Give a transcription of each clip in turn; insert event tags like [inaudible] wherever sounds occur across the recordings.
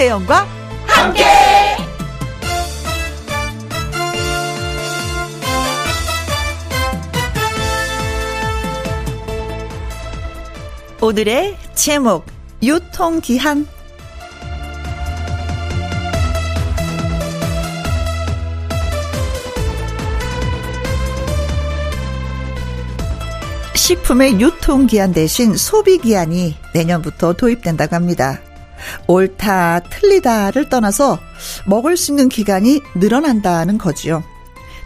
김혜영과 함께. 오늘의 제목 유통기한 식품의 유통기한 대신 소비기한이 내년부터 도입된다고 합니다. 옳다, 틀리다를 떠나서 먹을 수 있는 기간이 늘어난다는 거지요.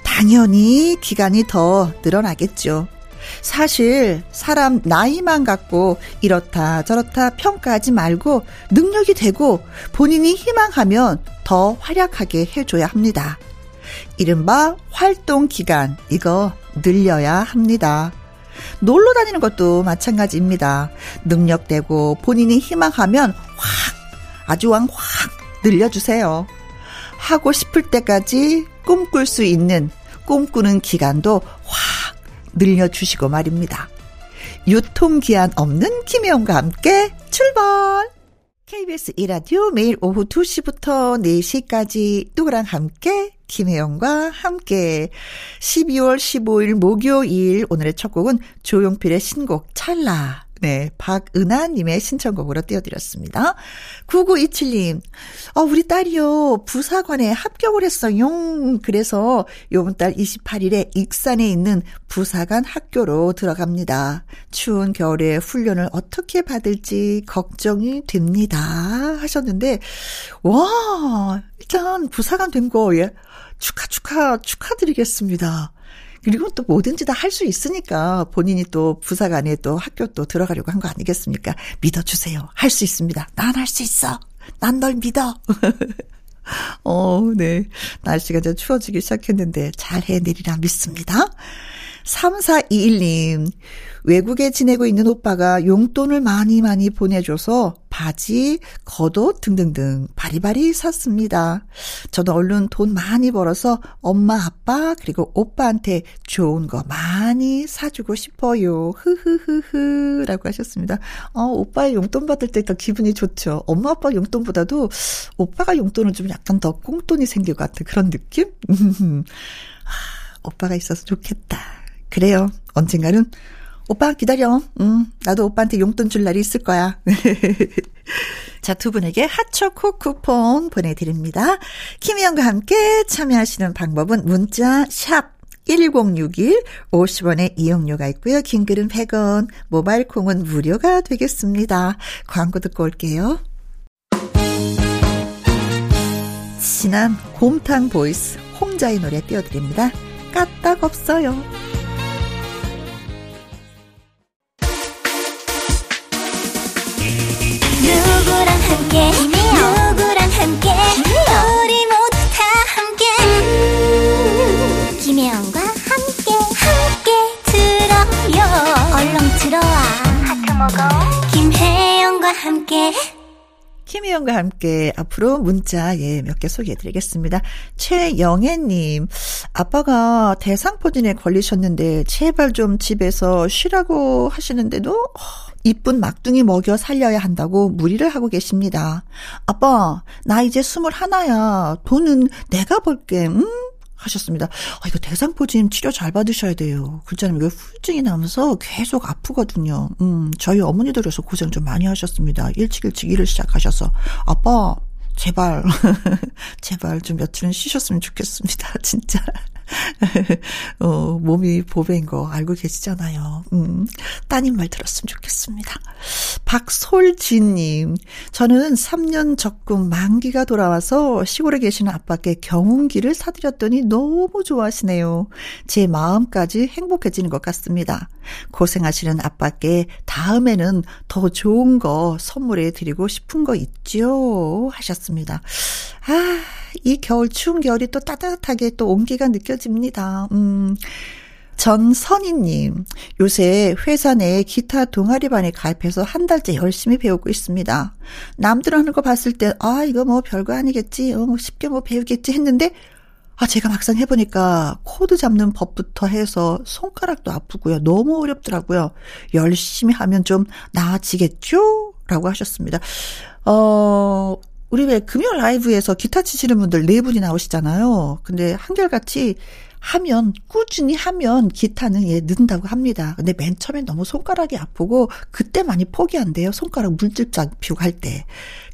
당연히 기간이 더 늘어나겠죠. 사실 사람 나이만 갖고 이렇다 저렇다 평가하지 말고 능력이 되고 본인이 희망하면 더 활약하게 해줘야 합니다. 이른바 활동 기간 이거 늘려야 합니다. 놀러 다니는 것도 마찬가지입니다. 능력되고 본인이 희망하면 확, 아주 왕 확 늘려주세요. 하고 싶을 때까지 꿈꿀 수 있는 꿈꾸는 기간도 확 늘려주시고 말입니다. 유통기한 없는 김혜영과 함께 출발! KBS 이라디오 매일 오후 2시부터 4시까지 누구랑 함께 김혜영과 함께 12월 15일 목요일 오늘의 첫 곡은 조용필의 신곡 찰나 네, 박은하님의 신청곡으로 띄워드렸습니다. 9927님, 어, 우리 딸이요, 부사관에 합격을 했어요. 그래서 요번 달 28일에 익산에 있는 부사관 학교로 들어갑니다. 추운 겨울에 훈련을 어떻게 받을지 걱정이 됩니다. 하셨는데, 와, 일단 부사관 된 거, 예. 축하, 축하, 축하드리겠습니다. 그리고 또 뭐든지 다 할 수 있으니까 본인이 또 부사관에 또 학교 또 들어가려고 한 거 아니겠습니까? 믿어주세요. 할 수 있습니다. 난 할 수 있어. 난 널 믿어. [laughs] 어, 네. 날씨가 이제 추워지기 시작했는데 잘 해내리라 믿습니다. 3421님, 외국에 지내고 있는 오빠가 용돈을 많이 많이 보내줘서 바지, 겉옷 등등등 바리바리 샀습니다. 저도 얼른 돈 많이 벌어서 엄마, 아빠, 그리고 오빠한테 좋은 거 많이 사주고 싶어요. 흐흐흐흐. 라고 하셨습니다. 어, 오빠의 용돈 받을 때 더 기분이 좋죠. 엄마, 아빠 용돈보다도 오빠가 용돈은 좀 약간 더 꽁돈이 생길 것 같은 그런 느낌? [laughs] 오빠가 있어서 좋겠다. 그래요. 언젠가는 오빠 기다려. 음, 나도 오빠한테 용돈 줄 날이 있을 거야. [laughs] 자, 두 분에게 핫초코 쿠폰 보내드립니다. 김희영과 함께 참여하시는 방법은 문자 샵 1061, 50원의 이용료가 있고요. 긴 글은 100원, 모바일 콩은 무료가 되겠습니다. 광고 듣고 올게요. 지난 곰탕 보이스 홍자의 노래 띄워드립니다. 까딱 없어요. 누구랑 함께? 누구랑 함께? 우리 모두 다 함께. 음, 김혜영과 함께 함께 들어요. 얼렁 들어와. 하트 먹어. 김혜영과 함께. 김희영과 함께 앞으로 문자 예 몇 개 소개해 드리겠습니다. 최영애님 아빠가 대상포진에 걸리셨는데 제발 좀 집에서 쉬라고 하시는데도 어, 이쁜 막둥이 먹여 살려야 한다고 무리를 하고 계십니다. 아빠 나 이제 스물 하나야 돈은 내가 벌게 음? 하셨습니다. 아, 이거 대상포진 치료 잘 받으셔야 돼요. 그렇잖아요. 이거 후유증이 나면서 계속 아프거든요. 음, 저희 어머니들에서 고생 좀 많이 하셨습니다. 일찍 일찍 일을 시작하셔서. 아빠, 제발, [laughs] 제발 좀 며칠은 쉬셨으면 좋겠습니다. [laughs] 진짜. [laughs] 어, 몸이 보배인 거 알고 계시잖아요. 음, 따님 말 들었으면 좋겠습니다. 박솔진님, 저는 3년 적금 만기가 돌아와서 시골에 계시는 아빠께 경운기를 사드렸더니 너무 좋아하시네요. 제 마음까지 행복해지는 것 같습니다. 고생하시는 아빠께 다음에는 더 좋은 거 선물해 드리고 싶은 거 있죠? 하셨습니다. 아, 이 겨울, 추운 겨울이 또 따뜻하게 또 온기가 느껴집니다. 음. 전선희님, 요새 회사 내 기타 동아리반에 가입해서 한 달째 열심히 배우고 있습니다. 남들 하는 거 봤을 때, 아, 이거 뭐 별거 아니겠지, 어, 뭐 쉽게 뭐 배우겠지 했는데, 아, 제가 막상 해보니까 코드 잡는 법부터 해서 손가락도 아프고요. 너무 어렵더라고요. 열심히 하면 좀 나아지겠죠? 라고 하셨습니다. 어, 우리 왜 금요 라이브에서 기타 치시는 분들 네 분이 나오시잖아요. 근데 한결같이 하면 꾸준히 하면 기타는 예 는다고 합니다. 근데 맨 처음에 너무 손가락이 아프고 그때 많이 포기한대요. 손가락 물집 잡히고 할 때.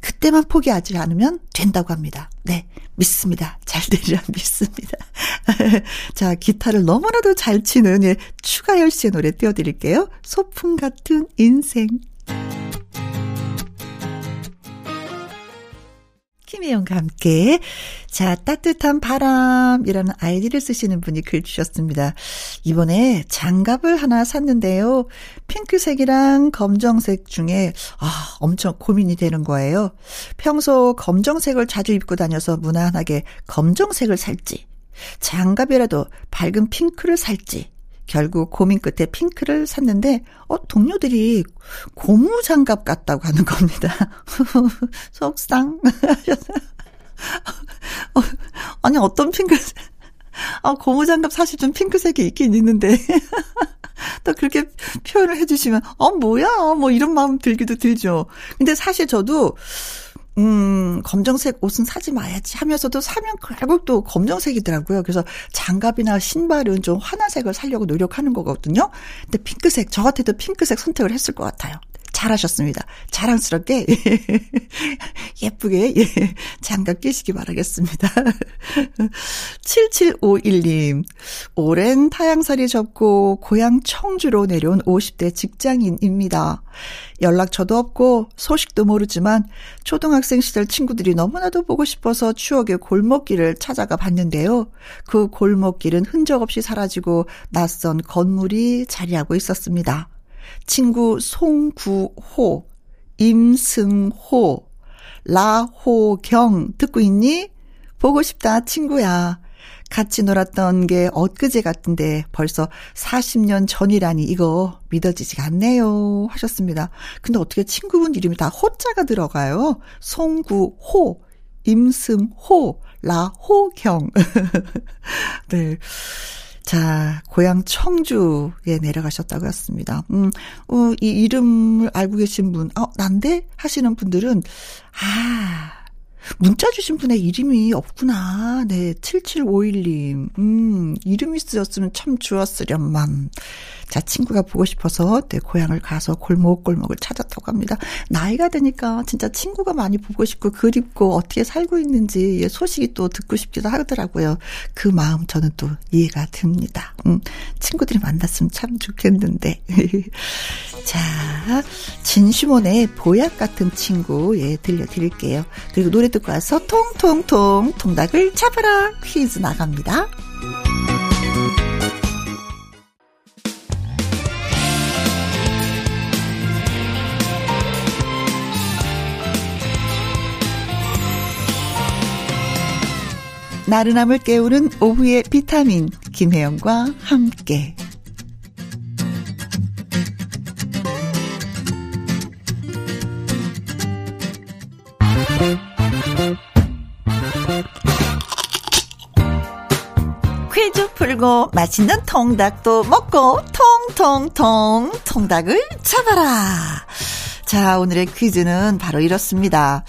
그때만 포기하지 않으면 된다고 합니다. 네. 믿습니다. 잘 되리라 [laughs] 믿습니다. [laughs] 자, 기타를 너무나도 잘 치는 예, 추가열 씨의 노래 띄워드릴게요. 소풍 같은 인생. 김혜영과 함께. 자, 따뜻한 바람이라는 아이디를 쓰시는 분이 글 주셨습니다. 이번에 장갑을 하나 샀는데요. 핑크색이랑 검정색 중에, 아, 엄청 고민이 되는 거예요. 평소 검정색을 자주 입고 다녀서 무난하게 검정색을 살지, 장갑이라도 밝은 핑크를 살지, 결국 고민 끝에 핑크를 샀는데, 어, 동료들이 고무 장갑 같다고 하는 겁니다. [laughs] 속상. [laughs] 어, 아니, 어떤 핑크, 아, 고무 장갑 사실 좀 핑크색이 있긴 있는데. [laughs] 또 그렇게 표현을 해주시면, 어, 뭐야, 뭐 이런 마음 들기도 들죠. 근데 사실 저도, 음, 검정색 옷은 사지 마야지 하면서도 사면 결국 또 검정색이더라고요. 그래서 장갑이나 신발은 좀 환화색을 살려고 노력하는 거거든요. 근데 핑크색, 저 같아도 핑크색 선택을 했을 것 같아요. 잘하셨습니다. 자랑스럽게 [laughs] 예쁘게 예, 장갑 끼시기 바라겠습니다. [laughs] 7751님 오랜 타양살이 접고 고향 청주로 내려온 50대 직장인입니다. 연락처도 없고 소식도 모르지만 초등학생 시절 친구들이 너무나도 보고 싶어서 추억의 골목길을 찾아가 봤는데요. 그 골목길은 흔적 없이 사라지고 낯선 건물이 자리하고 있었습니다. 친구 송구호, 임승호, 라호경 듣고 있니? 보고 싶다 친구야. 같이 놀았던 게 엊그제 같은데 벌써 40년 전이라니 이거 믿어지지가 않네요. 하셨습니다. 근데 어떻게 친구분 이름이 다 호자가 들어가요? 송구호, 임승호, 라호경. [laughs] 네. 자, 고향 청주에 내려가셨다고 했습니다. 음, 어, 이 이름을 알고 계신 분, 어, 난데? 하시는 분들은, 아, 문자 주신 분의 이름이 없구나. 네, 7751님. 음, 이름이 쓰였으면 참 좋았으련만. 자, 친구가 보고 싶어서 내 고향을 가서 골목골목을 찾았다고 합니다. 나이가 되니까 진짜 친구가 많이 보고 싶고 그립고 어떻게 살고 있는지 소식이 또 듣고 싶기도 하더라고요. 그 마음 저는 또 이해가 됩니다. 음, 친구들이 만났으면 참 좋겠는데. [laughs] 자, 진시몬의 보약 같은 친구, 예, 들려드릴게요. 그리고 노래 듣고 와서 통통통 통닭을 잡아라 퀴즈 나갑니다. 나른함을 깨우는 오후의 비타민 김혜영과 함께 퀴즈 풀고 맛있는 통닭도 먹고 통통통 통닭을 잡아라. 자, 오늘의 퀴즈는 바로 이렇습니다.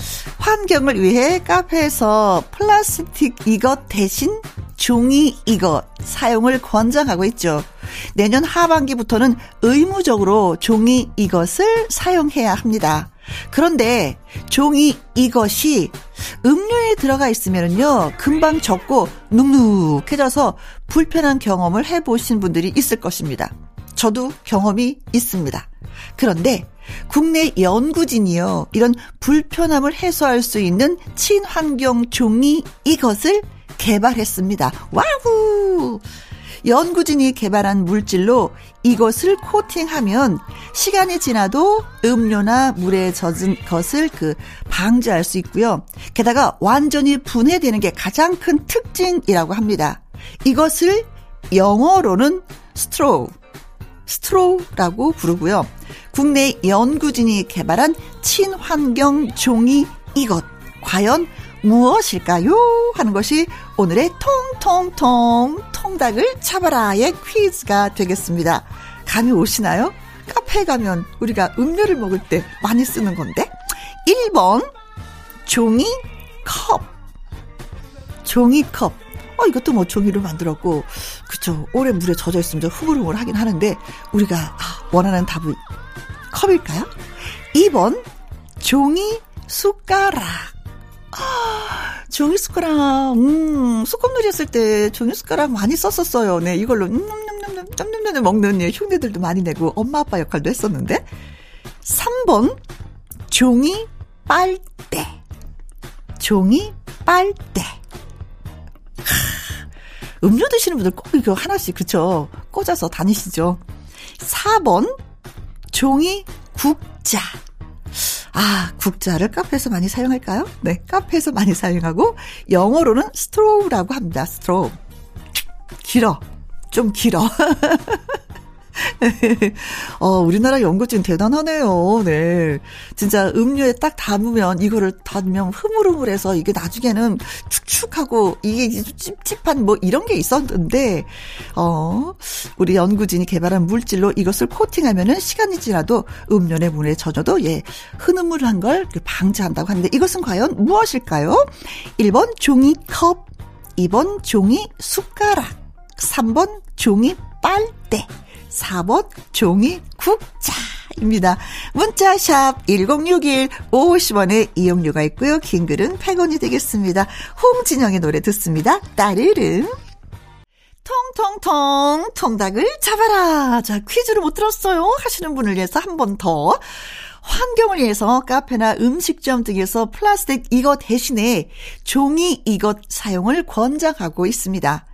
환경을 위해 카페에서 플라스틱 이것 대신 종이 이것 사용을 권장하고 있죠. 내년 하반기부터는 의무적으로 종이 이것을 사용해야 합니다. 그런데 종이 이것이 음료에 들어가 있으면요 금방 적고 눅눅해져서 불편한 경험을 해보신 분들이 있을 것입니다. 저도 경험이 있습니다. 그런데 국내 연구진이요. 이런 불편함을 해소할 수 있는 친환경 종이 이것을 개발했습니다. 와우! 연구진이 개발한 물질로 이것을 코팅하면 시간이 지나도 음료나 물에 젖은 것을 그 방지할 수 있고요. 게다가 완전히 분해되는 게 가장 큰 특징이라고 합니다. 이것을 영어로는 straw, straw라고 부르고요. 국내 연구진이 개발한 친환경 종이 이것 과연 무엇일까요? 하는 것이 오늘의 통통통 통닭을 잡아라의 퀴즈가 되겠습니다. 감이 오시나요? 카페에 가면 우리가 음료를 먹을 때 많이 쓰는 건데 1번 종이 컵. 종이컵. 어, 이것도 뭐 종이로 만들었고, 그쵸. 오래 물에 젖어 있으면 좀 흐물흐물 하긴 하는데, 우리가 아, 원하는 답은 컵일까요? 2번, 종이 숟가락. 아, 종이 숟가락, 음, 소꿉놀이 했을 때 종이 숟가락 많이 썼었어요. 네, 이걸로, 음, 냠냠냠, 냠냠냠 먹는 예, 흉내들도 많이 내고, 엄마 아빠 역할도 했었는데. 3번, 종이 빨대. 종이 빨대. 음료 드시는 분들 꼭 이거 하나씩, 그쵸? 꽂아서 다니시죠. 4번, 종이 국자. 아, 국자를 카페에서 많이 사용할까요? 네, 카페에서 많이 사용하고, 영어로는 straw라고 합니다. straw. 길어. 좀 길어. [laughs] [laughs] 어, 우리나라 연구진 대단하네요. 네. 진짜 음료에 딱 담으면, 이거를 담으면 흐물흐물해서 이게 나중에는 축축하고 이게 찝찝한 뭐 이런 게 있었는데, 어, 우리 연구진이 개발한 물질로 이것을 코팅하면은 시간이 지나도 음료내 문에 젖어도 예, 흐느물한 걸 방지한다고 하는데 이것은 과연 무엇일까요? 1번 종이컵, 2번 종이 숟가락, 3번 종이 빨대. 4번 종이 국자입니다. 문자샵 1061 50원의 이용료가 있고요. 긴 글은 100원이 되겠습니다. 홍진영의 노래 듣습니다. 따르릉. 통통통 통닭을 잡아라. 자 퀴즈를 못 들었어요 하시는 분을 위해서 한 번 더. 환경을 위해서 카페나 음식점 등에서 플라스틱 이것 대신에 종이 이것 사용을 권장하고 있습니다.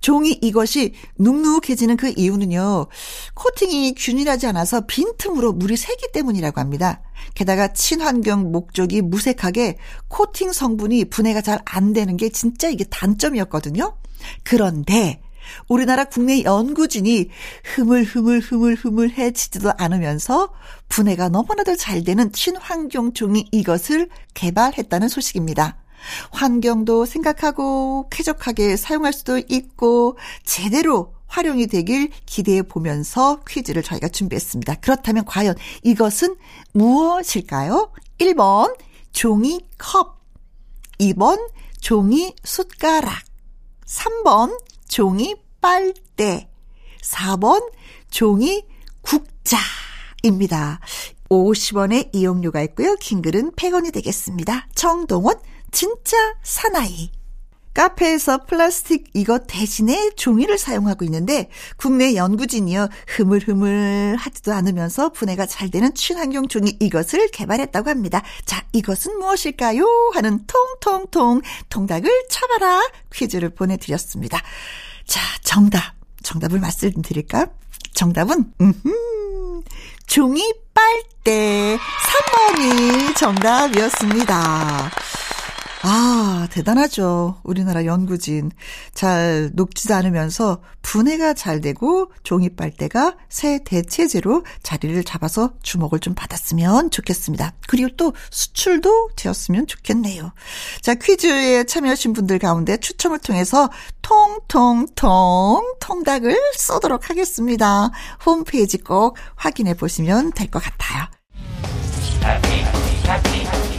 종이 이것이 눅눅해지는 그 이유는요, 코팅이 균일하지 않아서 빈틈으로 물이 새기 때문이라고 합니다. 게다가 친환경 목적이 무색하게 코팅 성분이 분해가 잘 안 되는 게 진짜 이게 단점이었거든요. 그런데 우리나라 국내 연구진이 흐물흐물흐물흐물해지지도 않으면서 분해가 너무나도 잘 되는 친환경 종이 이것을 개발했다는 소식입니다. 환경도 생각하고 쾌적하게 사용할 수도 있고 제대로 활용이 되길 기대해 보면서 퀴즈를 저희가 준비했습니다. 그렇다면 과연 이것은 무엇일까요? 1번 종이컵 2번 종이 숟가락 3번 종이 빨대 4번 종이 국자입니다. 50원의 이용료가 있고요. 킹글은 100원이 되겠습니다. 정동원 진짜 사나이. 카페에서 플라스틱 이것 대신에 종이를 사용하고 있는데 국내 연구진이요 흐물흐물 하지도 않으면서 분해가 잘 되는 친환경 종이 이것을 개발했다고 합니다. 자 이것은 무엇일까요? 하는 통통통 통닭을 쳐봐라 퀴즈를 보내드렸습니다. 자 정답 정답을 말씀드릴까? 정답은 음흠, 종이 빨대 3번이 정답이었습니다. 아, 대단하죠. 우리나라 연구진. 잘 녹지 않으면서 분해가 잘 되고 종이빨대가 새 대체제로 자리를 잡아서 주목을 좀 받았으면 좋겠습니다. 그리고 또 수출도 되었으면 좋겠네요. 자, 퀴즈에 참여하신 분들 가운데 추첨을 통해서 통통통 통닭을 쏘도록 하겠습니다. 홈페이지 꼭 확인해 보시면 될 것 같아요.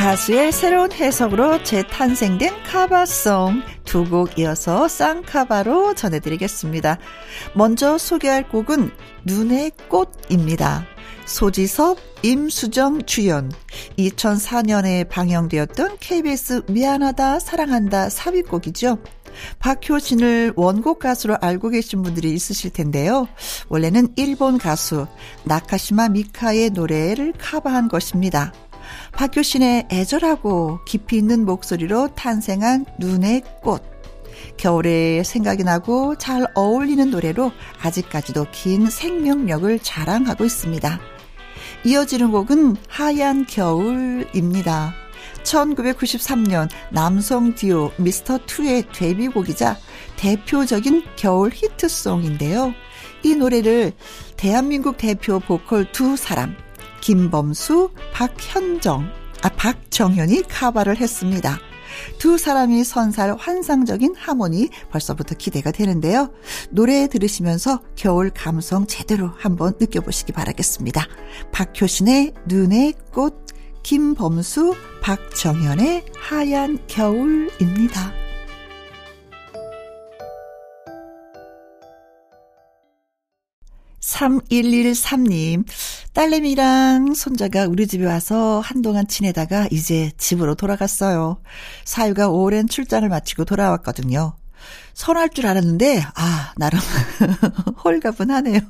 가수의 새로운 해석으로 재탄생된 카바송 두 곡 이어서 쌍카바로 전해드리겠습니다. 먼저 소개할 곡은 눈의 꽃입니다. 소지섭, 임수정 주연 2004년에 방영되었던 KBS 미안하다 사랑한다 삽입곡이죠. 박효신을 원곡 가수로 알고 계신 분들이 있으실 텐데요. 원래는 일본 가수 나카시마 미카의 노래를 커버한 것입니다. 박효신의 애절하고 깊이 있는 목소리로 탄생한 눈의 꽃. 겨울에 생각이 나고 잘 어울리는 노래로 아직까지도 긴 생명력을 자랑하고 있습니다. 이어지는 곡은 하얀 겨울입니다. 1993년 남성 듀오 미스터 투의 데뷔곡이자 대표적인 겨울 히트송인데요. 이 노래를 대한민국 대표 보컬 두 사람, 김범수, 박현정, 아, 박정현이 카바를 했습니다. 두 사람이 선살 환상적인 하모니 벌써부터 기대가 되는데요. 노래 들으시면서 겨울 감성 제대로 한번 느껴보시기 바라겠습니다. 박효신의 눈의 꽃, 김범수, 박정현의 하얀 겨울입니다. 3113님, 딸내미랑 손자가 우리 집에 와서 한동안 지내다가 이제 집으로 돌아갔어요. 사유가 오랜 출장을 마치고 돌아왔거든요. 선할 줄 알았는데, 아, 나름 [laughs] 홀가분하네요.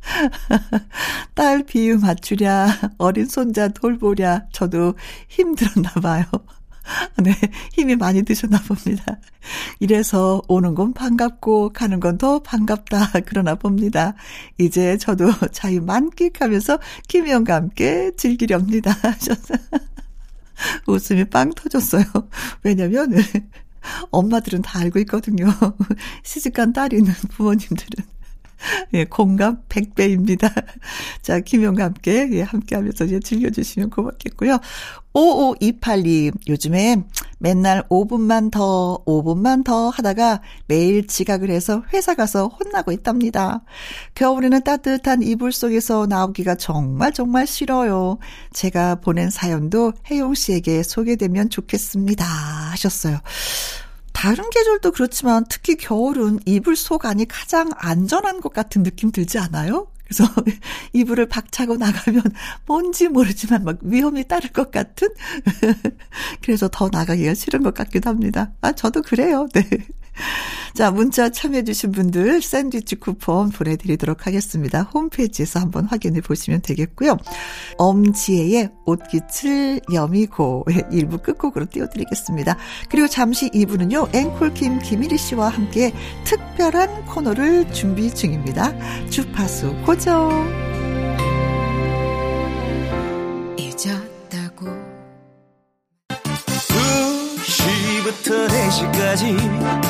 [laughs] 딸 비유 맞추랴, 어린 손자 돌보랴, 저도 힘들었나 봐요. [laughs] 네, 힘이 많이 드셨나 봅니다. 이래서 오는 건 반갑고 가는 건 더 반갑다 [laughs] 그러나 봅니다. 이제 저도 [laughs] 자유 만끽하면서 김희영과 함께 즐기렵니다 하셔서 웃음이 빵 터졌어요. 왜냐면 엄마들은 다 알고 있거든요. 시집간 딸이 있는 부모님들은. [laughs] 예, 공감 100배입니다. [laughs] 자, 김용과 함께, 예, 함께 하면서 이제 즐겨주시면 고맙겠고요. 5528님, 요즘에 맨날 5분만 더, 5분만 더 하다가 매일 지각을 해서 회사 가서 혼나고 있답니다. 겨울에는 따뜻한 이불 속에서 나오기가 정말 정말 싫어요. 제가 보낸 사연도 혜용 씨에게 소개되면 좋겠습니다. 하셨어요. 다른 계절도 그렇지만 특히 겨울은 이불 속 안이 가장 안전한 것 같은 느낌 들지 않아요? 그래서 [laughs] 이불을 박차고 나가면 뭔지 모르지만 막 위험이 따를 것 같은? [laughs] 그래서 더 나가기가 싫은 것 같기도 합니다. 아, 저도 그래요. 네. [laughs] 자, 문자 참여해주신 분들 샌드위치 쿠폰 보내드리도록 하겠습니다. 홈페이지에서 한번 확인해 보시면 되겠고요. 엄지혜의 옷깃을 여미고 일부 끝곡으로 띄워드리겠습니다. 그리고 잠시 2부는요, 앵콜킴 김일희 씨와 함께 특별한 코너를 준비 중입니다. 주파수 고정. 잊었다고 2시부터 4시까지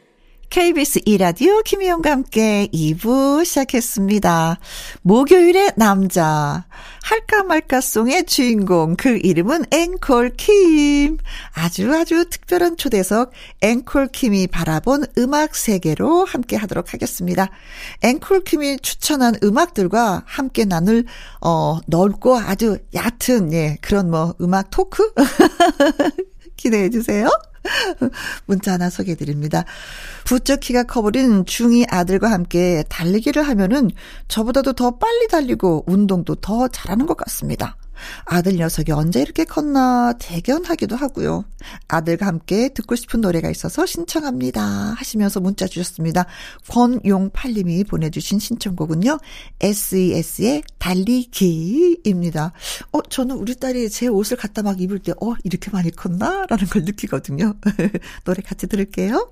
KBS 이라디오 김희영과 함께 2부 시작했습니다. 목요일의 남자. 할까 말까 송의 주인공. 그 이름은 앵콜 킴. 아주 아주 특별한 초대석 앵콜 킴이 바라본 음악 세계로 함께 하도록 하겠습니다. 앵콜 킴이 추천한 음악들과 함께 나눌, 어, 넓고 아주 얕은, 예, 그런 뭐 음악 토크? [laughs] 기대해 주세요. 문자 하나 소개해 드립니다. 부쩍 키가 커버린 중2 아들과 함께 달리기를 하면은 저보다도 더 빨리 달리고 운동도 더 잘하는 것 같습니다. 아들 녀석이 언제 이렇게 컸나 대견하기도 하고요. 아들과 함께 듣고 싶은 노래가 있어서 신청합니다. 하시면서 문자 주셨습니다. 권용팔님이 보내주신 신청곡은요. SES의 달리기입니다. 어, 저는 우리 딸이 제 옷을 갖다 막 입을 때, 어, 이렇게 많이 컸나? 라는 걸 느끼거든요. [laughs] 노래 같이 들을게요.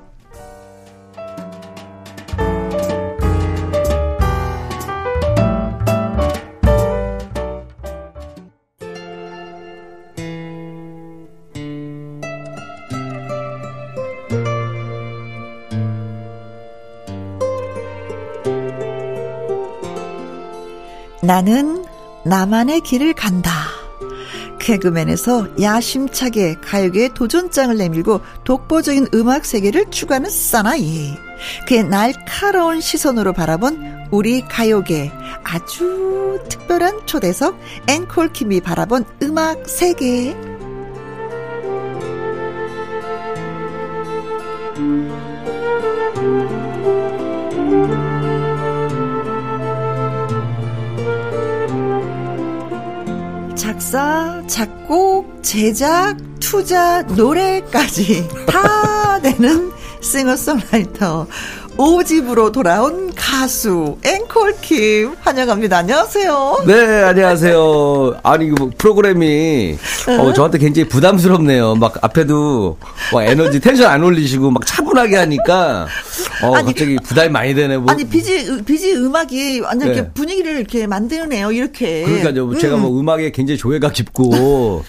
나는 나만의 길을 간다. 개그맨에서 야심차게 가요계에 도전장을 내밀고 독보적인 음악 세계를 추구하는 사나이. 그의 날카로운 시선으로 바라본 우리 가요계 아주 특별한 초대석 앵콜킴이 바라본 음악 세계. 작사, 작곡, 제작, 투자, 노래까지 다 [laughs] 되는 싱어송라이터. 오집으로 돌아온 가수 앵콜킴 환영합니다. 안녕하세요. 네, 안녕하세요. 아니 그 프로그램이 어, 저한테 굉장히 부담스럽네요. 막 앞에도 막 에너지 텐션 안 올리시고 막 차분하게 하니까 어, 아니, 갑자기 부담이 많이 되네. 뭐. 아니 비지 비지 음악이 완전 네. 이렇게 분위기를 이렇게 만드네요. 이렇게. 그러니까요. 제가 뭐 음악에 굉장히 조예가 깊고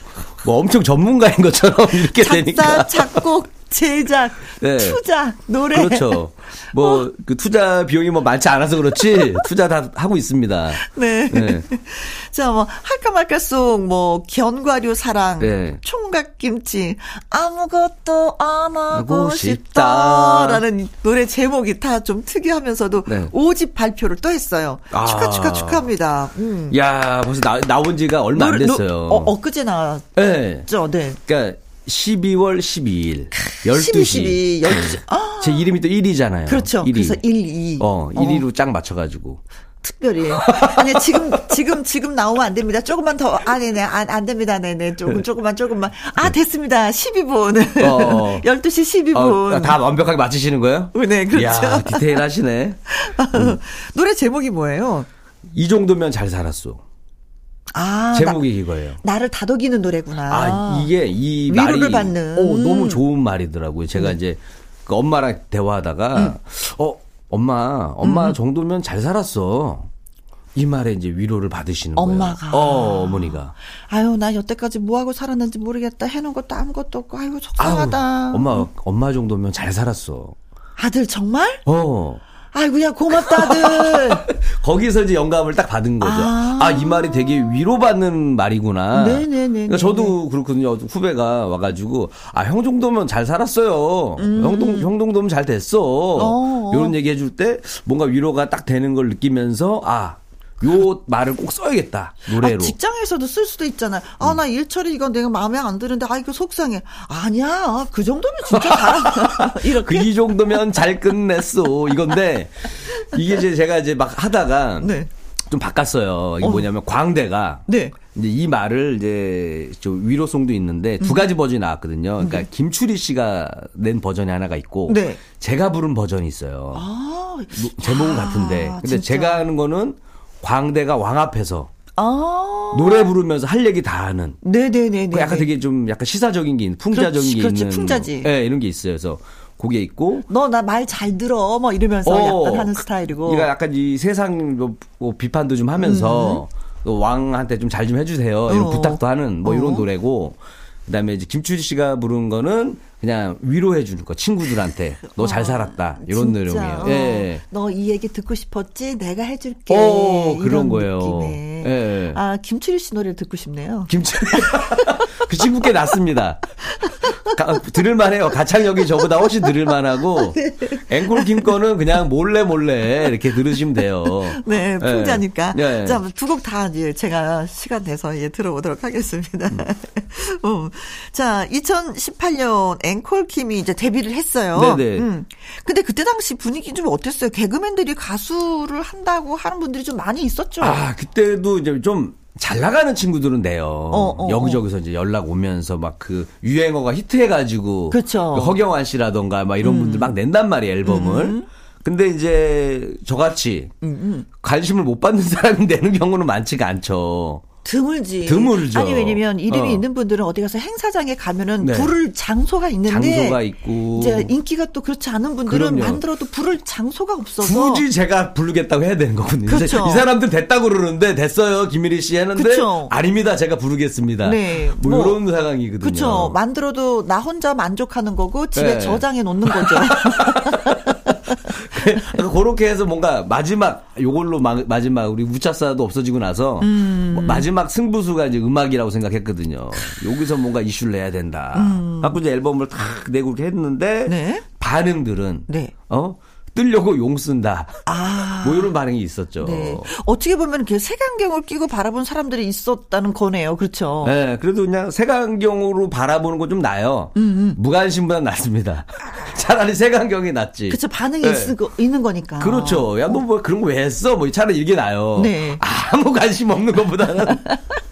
뭐 엄청 전문가인 것처럼 [laughs] 이렇게 작사, 되니까. 작곡, 제작, 네. 투자, 노래. 그렇죠. 뭐그 투자 비용이 뭐 많지 않아서 그렇지 [laughs] 투자 다 하고 있습니다. 네. 네. [laughs] 자, 뭐, 할까 말까 속, 뭐, 견과류 사랑, 네. 총각김치, 아무것도 안 하고 싶다. 라는 노래 제목이 다 좀 특이하면서도 네. 오 5집 발표를 또 했어요. 아. 축하, 축하, 축하합니다. 음. 야 벌써 나, 나온 지가 얼마 안 노래- 노- 됐어요. 어, 엊그제 나왔죠, 네. 네. 그러니까 12월 12일 12시 12, 12시. 아, 제 이름이 또 1위잖아요. 그렇죠. 1위. 그래서 1, 2. 어, 1위로 짝 맞춰가지고. 특별히. 아니, 지금, 지금, 지금 나오면 안 됩니다. 조금만 더, 아, 네네, 안, 안 됩니다. 네네. 조금, 조금만, 조금만. 아, 됐습니다. 12분. 네. 어. 12시 12분. 어, [laughs] 다 완벽하게 맞히시는 거예요? 네, 그렇죠. 이야, 디테일하시네. [laughs] 노래 제목이 뭐예요? 이 정도면 잘 살았어. 아, 제목이 이거예요. 나, 를 다독이는 노래구나. 아, 이게 이 위로를 말이 받는. 어, 너무 좋은 말이더라고요. 제가 음. 이제 그 엄마랑 대화하다가 어, 엄마, 엄마 음. 정도면 잘 살았어. 이 말에 이제 위로를 받으시는 거예요. 엄마가. 어, 어머니가. 아유, 나 여태까지 뭐 하고 살았는지 모르겠다. 해놓은 것도 아무것도 없고, 아이고, 아우, 속상하다. 엄마, 엄마 정도면 잘 살았어. 아들, 정말? 어. 아이고야, 고맙다, 아들. [laughs] 거기서 이제 영감을 딱 받은 거죠. 아. 아, 이 말이 되게 위로받는 말이구나. 네네네네. 그러니까 저도 그렇거든요. 후배가 와가지고, 아, 형 정도면 잘 살았어요. 형, 동, 형 정도면 잘 됐어. 음. 어. 이런 얘기 해줄 때 뭔가 위로가 딱 되는 걸 느끼면서, 아, 요 말을 꼭 써야겠다. 노래로. 아, 직장에서도 쓸 수도 있잖아요. 아, 나 일처리 이건 내가 마음에 안 드는데, 아, 이거 속상해. 아니야. 그 정도면 진짜 잘한다. [laughs] 그 이렇게. 이 정도면 잘 끝냈어. 이건데, 이게 이제 제가 이제 막 하다가, 네. 좀 바꿨어요. 이게 어. 뭐냐면, 광대가, 네. 이제 이 말을 이제 저 위로송도 있는데 음. 두 가지 버전이 나왔거든요. 그러니까 김추리 씨가 낸 버전이 하나가 있고 네. 제가 부른 버전이 있어요. 아, 노- 제목은 아, 같은데 근데 진짜. 제가 하는 거는 광대가 왕 앞에서 아. 노래 부르면서 할 얘기 다 하는 네네네네. 그 약간 되게 좀 약간 시사적인 게 있는 풍자적인 그렇지, 게 그렇지, 있는 풍자지. 예, 이런 게 있어요. 그래서 그게 있고 너 나 말 잘 들어. 뭐 이러면서 어, 약간 하는 스타일이고. 그러니까 약간 이 세상 뭐, 뭐 비판도 좀 하면서 또 왕한테 좀잘좀 해주세요. 이런 어. 부탁도 하는 뭐 이런 어. 노래고 그다음에 이제 김추리 씨가 부른 거는 그냥 위로해 주는 거 친구들한테 너 잘 살았다 이런 내용이에요. 어, 예. 너 이 얘기 듣고 싶었지? 내가 해줄게. 어, 이런 그런 거예요. 예. 아 김추리 씨 노래를 듣고 싶네요. 김치 [laughs] 그 친구께 낫습니다. 가, 들을만해요. 가창력이 저보다 훨씬 들을만하고 [laughs] 앵콜 김 거는 그냥 몰래 몰래 이렇게 들으시면 돼요. 네, 풍자니까. 예. 자, 두 곡다 이제 제가 시간 내서 예, 들어보도록 하겠습니다. 음. 음. [laughs] 자, 2018년 앵콜 킴이 이제 데뷔를 했어요. 네네. 음. 근데 그때 당시 분위기 좀 어땠어요? 개그맨들이 가수를 한다고 하는 분들이 좀 많이 있었죠? 아 그때도 이제 좀 잘 나가는 친구들은 내요. 어, 어, 여기저기서 이제 연락 오면서 막 그 유행어가 히트해가지고. 음. 그 허경환 씨라던가 막 이런 분들 막 낸단 말이에요 앨범을. 근데 이제 저같이 음, 관심을 못 받는 사람이 [laughs] 내는 경우는 많지가 않죠. 드물지. 드물죠. 아니, 왜냐면 이름이 어. 있는 분들은 어디 가서 행사장에 가면은 네. 부를 장소가 있는데. 장소가 있고. 이제 인기가 또 그렇지 않은 분들은 그럼요. 만들어도 부를 장소가 없어서. 굳이 제가 부르겠다고 해야 되는 거거든요. 그렇죠. 이 사람들 됐다고 그러는데 됐어요 김일희 씨 했는데 그쵸. 아닙니다 제가 부르겠습니다. 네. 뭐, 뭐, 이런 상황이거든요. 그렇죠. 만들어도 나 혼자 만족하는 거고 집에 네. 저장해 놓는 거죠. [laughs] 그러니까 그렇게 해서 뭔가 마지막 요걸로 마, 마지막 우리 우차사도 없어지고 나서 음. 뭐 마지막 승부수가 이제 음악이라고 생각했거든요. 여기서 뭔가 이슈를 내야 된다. 갖고 이제 앨범을 탁 내고 이렇게 했는데 음. 네. 반응들은 네. 어 뜨려고 용 쓴다. 아. 뭐 이런 반응이 있었죠. 네. 어떻게 보면 이렇게 색안경을 끼고 바라본 사람들이 있었다는 거네요. 그렇죠. 네, 그래도 그냥 색안경으로 바라보는 건 좀 나요. 무관심보다 낫습니다. [laughs] 차라리 색안경이 낫지. 그렇죠. 반응이 네. 있, 있는 거니까. 그렇죠. 야, 너 뭐 그런 거 왜 했어? 뭐 차라리 이게 나요. 네. 아무 관심 없는 것보다는. [laughs]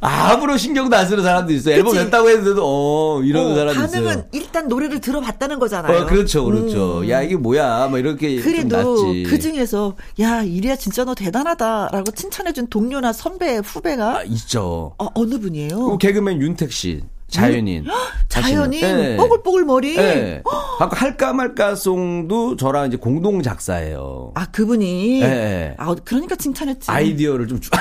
아무런 신경도 안 쓰는 사람도 있어요. 앨범. 냈다고 했는데도, 어, 이러는 어, 사람도 반응은 있어요. 일단 노래를 들어봤다는 거잖아요. 어, 그렇죠, 그렇죠. 야, 이게 뭐야. 뭐 이렇게. 좀 그래도. 그 중에서 야 이리야 진짜 너 대단하다라고 칭찬해준 동료나 선배 후배가 아, 있죠. 어, 어느 분이에요? 그 개그맨 윤택 씨. 자연인. 자연인 하시는. 네. 뽀글뽀글 머리. 네. 아까 할까 말까 송도 저랑 이제 공동 작사예요. 아 그분이. 네. 아 그러니까 칭찬했지. 아이디어를 좀 주... [laughs]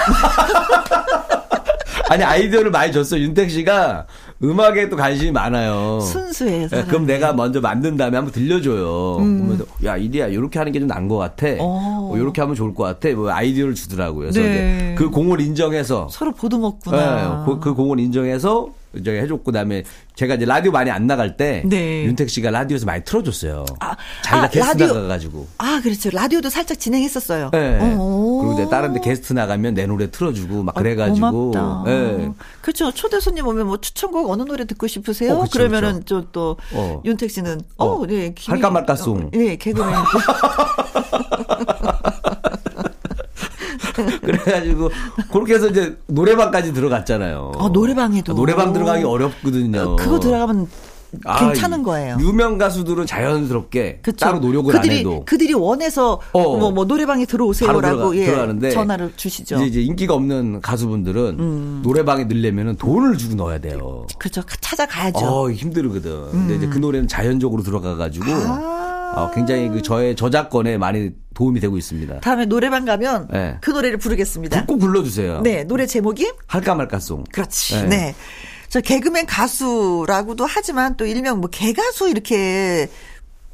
아니 아이디어를 많이 줬어 윤택 씨가 음악에 또 관심이 많아요. 순수해. 예, 사람이. 그럼 내가 먼저 만든 다음에 한번 들려줘요. 그러면 야 이리야 이렇게 하는 게좀 나은 것 같아. 음. 어. 어, 이렇게 하면 좋을 것 같아. 뭐 아이디어를 주더라고요. 그래서 네. 그 공을 인정해서 서로 보듬었구나. 예, 그, 그 공을 인정해서 이제 해줬고 그다음에 제가 이제 라디오 많이 안 나갈 때 네. 윤택 씨가 라디오에서 많이 틀어줬어요. 아, 자기가 아, 게스트 라디오- 나가가지고. 아 그렇죠. 라디오도 살짝 진행했었어요. 예. 어. 그리고 이제 다른 데 게스트 나가면 내 노래 틀어주고 막 그래가지고. 아, 고맙다. 예. 그렇죠. 초대 손님 오면 뭐 추천곡 어느 노래 듣고 싶으세요? 어, 그쵸, 그러면은 저또 어. 윤택 씨는 어, 어. 네, 김이- 할까 말까 송. 어, 네, 개그맨. [laughs] [laughs] 그래가지고 그렇게 해서 이제 노래방까지 들어갔잖아요. 아, 노래방에도. 노래방 들어가기 어렵거든요. 그거 들어가면 아, 괜찮은 거예요. 유명 가수들은 자연스럽게 그쵸. 따로 노력을 그들이, 안 해도 그들이 원해서 어. 뭐, 뭐 노래방에 들어오세요라고 들어가, 예, 전화를 주시죠. 이제, 이제 인기가 없는 가수분들은 음. 노래방에 넣으려면 돈을 주고 넣어야 돼요. 그렇죠. 찾아가야죠. 어, 힘들거든. 근데 이제 그 노래는 자연적으로 들어가가지고 아. 어, 굉장히 그 저의 저작권에 많이 도움이 되고 있습니다. 다음에 노래방 가면 네. 그 노래를 부르겠습니다. 꼭 불러주세요. 네, 노래 제목이 할까 말까송. 그렇지. 네. 네. 저 개그맨 가수라고도 하지만 또 일명 뭐 개가수 이렇게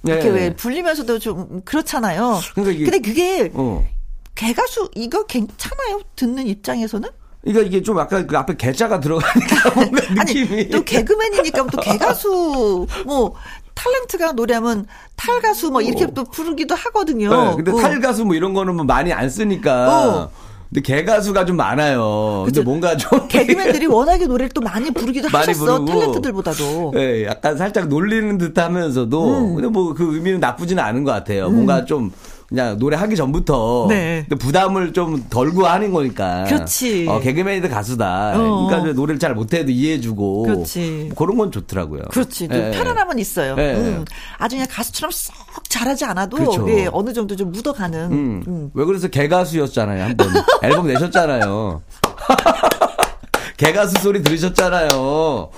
이렇게 네. 왜 불리면서도 좀 그렇잖아요. 그러니까 이게- 근데 그게 어. 개가수 이거 괜찮아요? 듣는 입장에서는? 그러니까 이게 좀 아까 그 앞에 개자가 들어가니까 뭔가 [laughs] 느낌이 아니 또 개그맨이니까 또 개가수 뭐 탤런트가 노래하면 탈가수 뭐 이렇게 또 부르기도 하거든요. 네, 근데 어. 탈가수 뭐 이런 거는 뭐 많이 안 쓰니까. 어. 근데 개가수가 좀 많아요. 근데 그쵸. 뭔가 좀 [laughs] 개그맨들이 워낙에 노래를 또 많이 부르기도 많이 하셨어 부르고. 탤런트들보다도. 예, 약간 살짝 놀리는 듯 하면서도 음. 근데 뭐 그 의미는 나쁘지는 않은 것 같아요. 뭔가 좀 그냥 노래 하기 전부터 네. 근데 부담을 좀 덜고 하는 거니까. 그렇지. 어, 개그맨이든 가수다. 어. 그러니까 노래를 잘 못해도 이해해주고. 그렇지. 뭐 그런 건 좋더라고요. 그렇지. 또 예. 편안함은 있어요. 예. 음. 아주 그냥 가수처럼 쏙 잘하지 않아도 그렇죠. 예, 어느 정도 좀 묻어가는. 음. 음. 왜 그래서 개가수였잖아요. 한 번 [laughs] 앨범 내셨잖아요. [laughs] 개가수 소리 들으셨잖아요.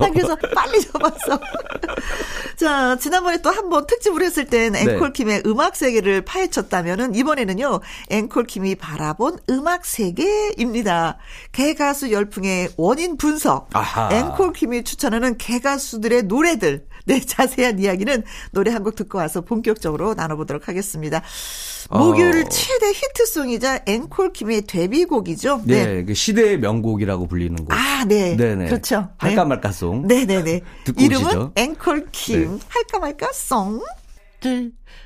난 그래서 빨리 접었어. [laughs] 자, 지난번에 또 한 번 특집을 했을 땐 네. 앵콜킴의 음악 세계를 파헤쳤다면은 이번에는요, 앵콜킴이 바라본 음악 세계입니다. 개가수 열풍의 원인 분석. 아하. 앵콜킴이 추천하는 개가수들의 노래들. 네, [laughs] 자세한 이야기는 노래 한 곡 듣고 와서 본격적으로 나눠보도록 하겠습니다. 목요일 어. 최대 히트송이자 앵콜킴의 데뷔곡이죠. 네, 그 시대의 명곡이라고 불리는 곡. 아, 네. 네네. 그렇죠. 할까 네. 말까송. 네네네. 듣고 이름은 오시죠. 앵콜킴. 네. 할까 말까 송.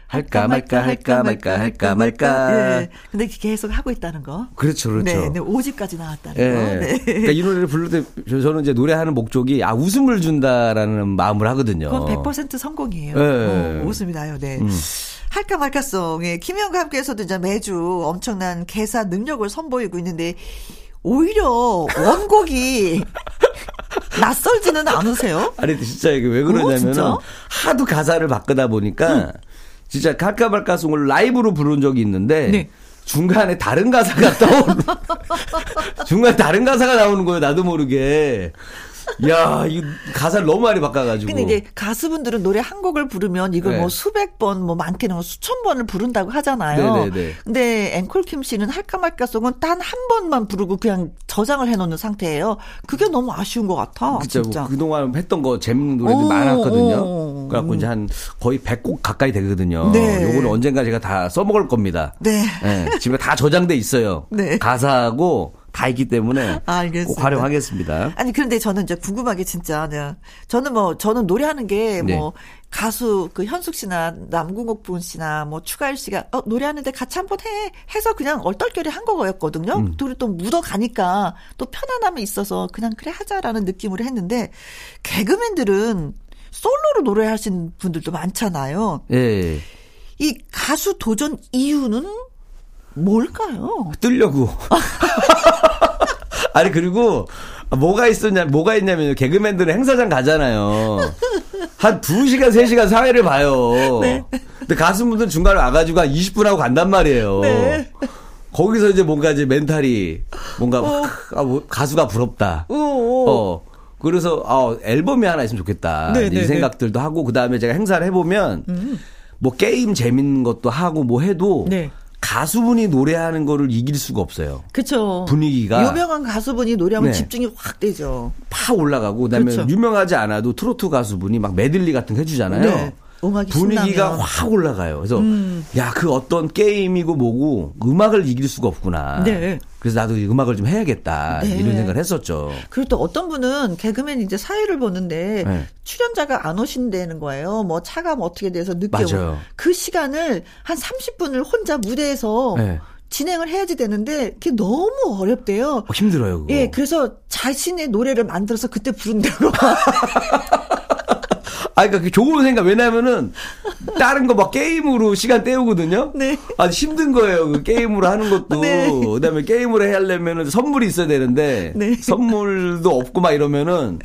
할까 말까 할까 말까 할까 말까. 예. 근데 계속 하고 있다는 거. 그렇죠, 그렇죠. 네, 네, 5집까지 나왔다는 예. 거. 네. 그러니까 이 노래를 부를 때 저- 저는 이제 노래하는 목적이 아 웃음을 준다라는 마음을 하거든요. 그건 100% 성공이에요. 네. 음. 어, 웃음이 나요, 네. 할까 말까송에 김영과 함께해서도 이제 매주 엄청난 개사 능력을 선보이고 있는데 오히려 원곡이 [laughs] 낯설지는 않으세요? 아니 진짜 이게 왜 어, 그러냐면은 진짜? 하도 가사를 바꾸다 보니까 진짜 할까 말까 송을 라이브로 부른 적이 있는데 네. 중간에 다른 가사가 떠오르 [laughs] 중간에 다른 가사가 나오는 거예요 나도 모르게 야, 이 가사를 너무 많이 바꿔가지고. 근데 이제 가수분들은 노래 한 곡을 부르면 이걸 네. 뭐 수백 번, 뭐 많게는 뭐 수천 번을 부른다고 하잖아요. 네네네. 근데 앵콜 킴 씨는 할까 말까 송은 단 한 번만 부르고 그냥 저장을 해놓는 상태예요. 그게 너무 아쉬운 것 같아. 진짜, 진짜. 뭐 그동안 했던 거 재밌는 노래들이 오, 많았거든요. 오. 그래갖고 이제 한 거의 100곡 가까이 되거든요. 네. 요거는 언젠가 제가 다 써먹을 겁니다. 네. 예, 집에 다 저장돼 있어요. 네. 가사하고 다 있기 때문에 [laughs] 알겠습니다. 꼭 활용하겠습니다. 아니 그런데 저는 이제 궁금한 게 진짜 네. 저는 뭐 저는 노래하는 게뭐 네. 가수 그 현숙 씨나 남궁옥 분 씨나 뭐 추가열 씨가 어 노래하는데 같이 한번 해 해서 그냥 얼떨결에 한 거였거든요. 음. 둘이 또 묻어 가니까 또 편안함이 있어서 그냥 그래 하자라는 느낌으로 했는데 개그맨들은 솔로로 노래하신 분들도 많잖아요. 예. 이 가수 도전 이유는 뭘까요? 뜨려고. [laughs] 아니 그리고 뭐가 있었냐 뭐가 있냐면 개그맨들은 행사장 가잖아요. 한 2시간 3시간 사회를 봐요. 네. 근데 가수분들은 중간에 와 가지고 한 20분 하고 간단 말이에요. 네. 거기서 이제 뭔가 이제 멘탈이 뭔가 막, 아, 뭐 가수가 부럽다. 오. 어. 그래서 아, 앨범이 하나 있으면 좋겠다. 네, 이제 네, 이 생각들도 하고 그다음에 제가 행사를 해 보면 뭐 게임 재밌는 것도 하고 뭐 해도 네. 가수분이 노래하는 거를 이길 수가 없어요. 그쵸. 분위기가 유명한 가수분이 노래하면 네. 집중이 확 되죠. 팍 올라가고 그다음에 그렇죠. 유명하지 않아도 트로트 가수분이 막 메들리 같은 거 해주잖아요. 네. 음악이 분위기가 신나면. 확 올라가요. 그래서 야그 어떤 게임이고 뭐고 음악을 이길 수가 없구나. 네. 그래서 나도 이 음악을 좀 해야겠다 네. 이런 생각을 했었죠. 그리고 또 어떤 분은 개그맨 이제 사회를 보는데 네. 출연자가 안 오신다는 거예요. 뭐 차가 뭐 어떻게 돼서 늦게 맞아요. 오고. 그 시간을 한 30분을 혼자 무대에서 네. 진행을 해야지 되는데 그게 너무 어렵대요. 어, 힘들어요. 그거. 예, 그래서 자신의 노래를 만들어서 그때 부른다고. [laughs] 아, 그러니까 그 좋은 생각. 왜냐면은 다른 거 막 게임으로 시간 때우거든요. 네. 아, 힘든 거예요. 그 게임으로 하는 것도. 네. 그다음에 게임으로 해야 하려면은 선물이 있어야 되는데 네. 선물도 없고 막 이러면은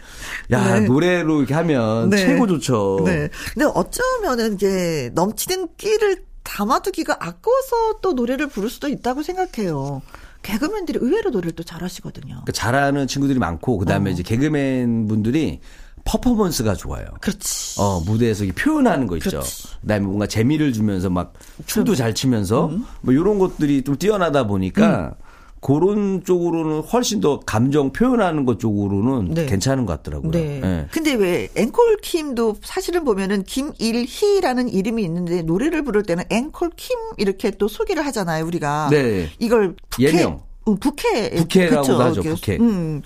야, 네. 노래로 이렇게 하면 네. 최고 좋죠. 네. 근데 어쩌면은 이게 넘치는 끼를 담아두기가 아까워서 또 노래를 부를 수도 있다고 생각해요. 개그맨들이 의외로 노래를 또 잘하시거든요. 그러니까 잘하는 친구들이 많고 그다음에 어. 이제 개그맨 분들이 퍼포먼스가 좋아요. 그렇지. 어, 무대에서 표현하는 거 있죠. 그렇지. 그다음에 뭔가 재미를 주면서 막 춤도 잘 치면서 음. 뭐 이런 것들이 좀 뛰어나다 보니까 그런 쪽으로는 훨씬 더 감정 표현하는 것 쪽으로는 네. 괜찮은 것 같더라고요. 네. 예. 근데 왜 앵콜 킴도 사실은 보면은 김일희라는 이름이 있는데 노래를 부를 때는 앵콜 킴 이렇게 또 소개를 하잖아요, 우리가. 네. 이걸 부캐, 예명. 응, 부캐. 부캐라고도 그쵸. 하죠, 부캐. 음.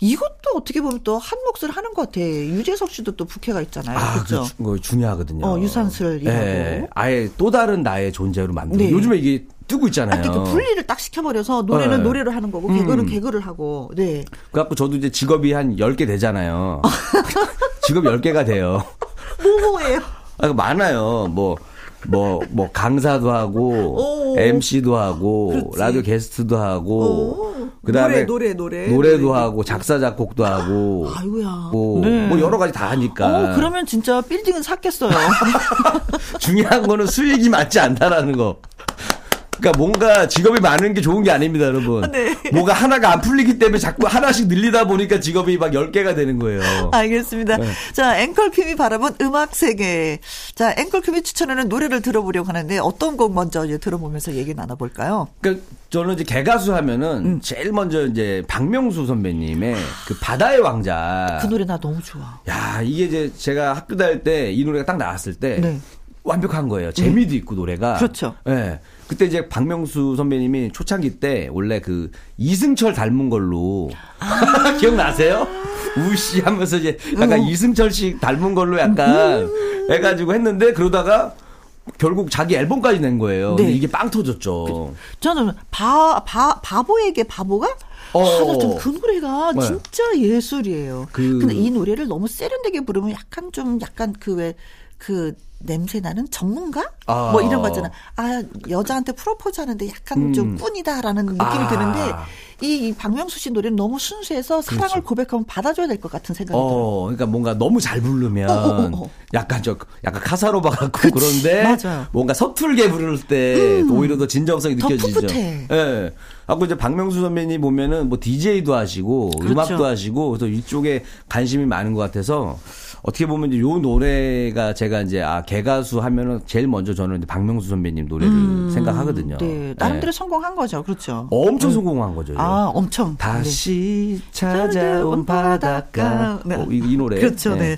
이것도 어떻게 보면 또 한 몫을 하는 것 같아. 유재석 씨도 또 부캐가 있잖아요. 아, 그렇죠. 그 중요하거든요. 어, 유산슬 일하고. 예. 아예 또 다른 나의 존재로 만들어. 네. 요즘에 이게 뜨고 있잖아요. 아, 그러니까 분리를 딱 시켜버려서 노래는 네. 노래를 하는 거고 개그는 음. 개그를 하고. 네. 그래갖고 저도 이제 직업이 한 10개 되잖아요. [laughs] 직업 10개가 돼요. 뭐뭐예요? 아, 많아요. 뭐, 뭐, 뭐, 강사도 하고, 오. MC도 하고, 그렇지. 라디오 게스트도 하고, 오. 그 다음에 노래, 노래, 노래. 노래도 노래. 하고, 작사, 작곡도 하고, 아이고야. 뭐, 네. 뭐 여러 가지 다 하니까. 어, 그러면 진짜 빌딩은 샀겠어요. [laughs] 중요한 거는 수익이 맞지 않다라는 거. 그러니까 뭔가 직업이 많은 게 좋은 게 아닙니다, 여러분. 네. 뭐가 하나가 안 풀리기 때문에 자꾸 하나씩 늘리다 보니까 직업이 막 10개가 되는 거예요. 알겠습니다. 네. 자, 앵콜킴이 바라본 음악 세계. 자, 앵콜킴이 추천하는 노래를 들어보려고 하는데 어떤 곡 먼저 이제 들어보면서 얘기 나눠볼까요? 그러니까 저는 이제 개가수 하면은 음. 제일 먼저 이제 박명수 선배님의 그 바다의 왕자. 그 노래 나 너무 좋아. 야, 이게 이제 제가 학교 다닐 때 이 노래가 딱 나왔을 때 네. 완벽한 거예요. 재미도 있고 노래가. 그렇죠. 예. 그때 이제 박명수 선배님이 초창기 때 원래 그 이승철 닮은 걸로 아. [laughs] 기억나세요? 우씨 하면서 이제 약간 이승철 씨 닮은 걸로 약간 음. 해가지고 했는데 그러다가 결국 자기 앨범까지 낸 거예요. 네. 이게 빵 터졌죠. 저는 바, 바, 바보에게 바보가? 어. 아, 그 노래가 네. 진짜 예술이에요. 그- 근데 이 노래를 너무 세련되게 부르면 약간 좀 약간 그 왜 그 냄새 나는 전문가? 아. 뭐 이런 거잖아. 아, 여자한테 프로포즈 하는데 약간 좀 꾼이다라는 느낌이 음. 아. 드는데 이, 이 박명수 씨 노래는 너무 순수해서 사랑을 고백하면 받아줘야 될 것 같은 생각이 들어요. 어, 그러니까 뭔가 너무 잘 부르면 어, 어, 어. 약간 저 약간 카사로바 같고 그런데 맞아요. 음. 뭔가 서툴게 부를 때 오히려 더 진정성이 더 느껴지죠. 풋풋해. 예. 하고 이제 박명수 선배님 보면은 뭐 DJ도 하시고 그렇죠. 음악도 하시고 그래서 이쪽에 관심이 많은 것 같아서 어떻게 보면 이제 요 노래가 제가 이제 아 개가수 하면은 제일 먼저 저는 이제 박명수 선배님 노래를 생각하거든요. 네, 나름대로 예. 성공한 거죠. 그렇죠. 엄청 성공한 거죠. 이거. 아, 엄청. 다시 찾아온 바닷가. 네. 어, 이, 이 노래. 그렇죠, 네.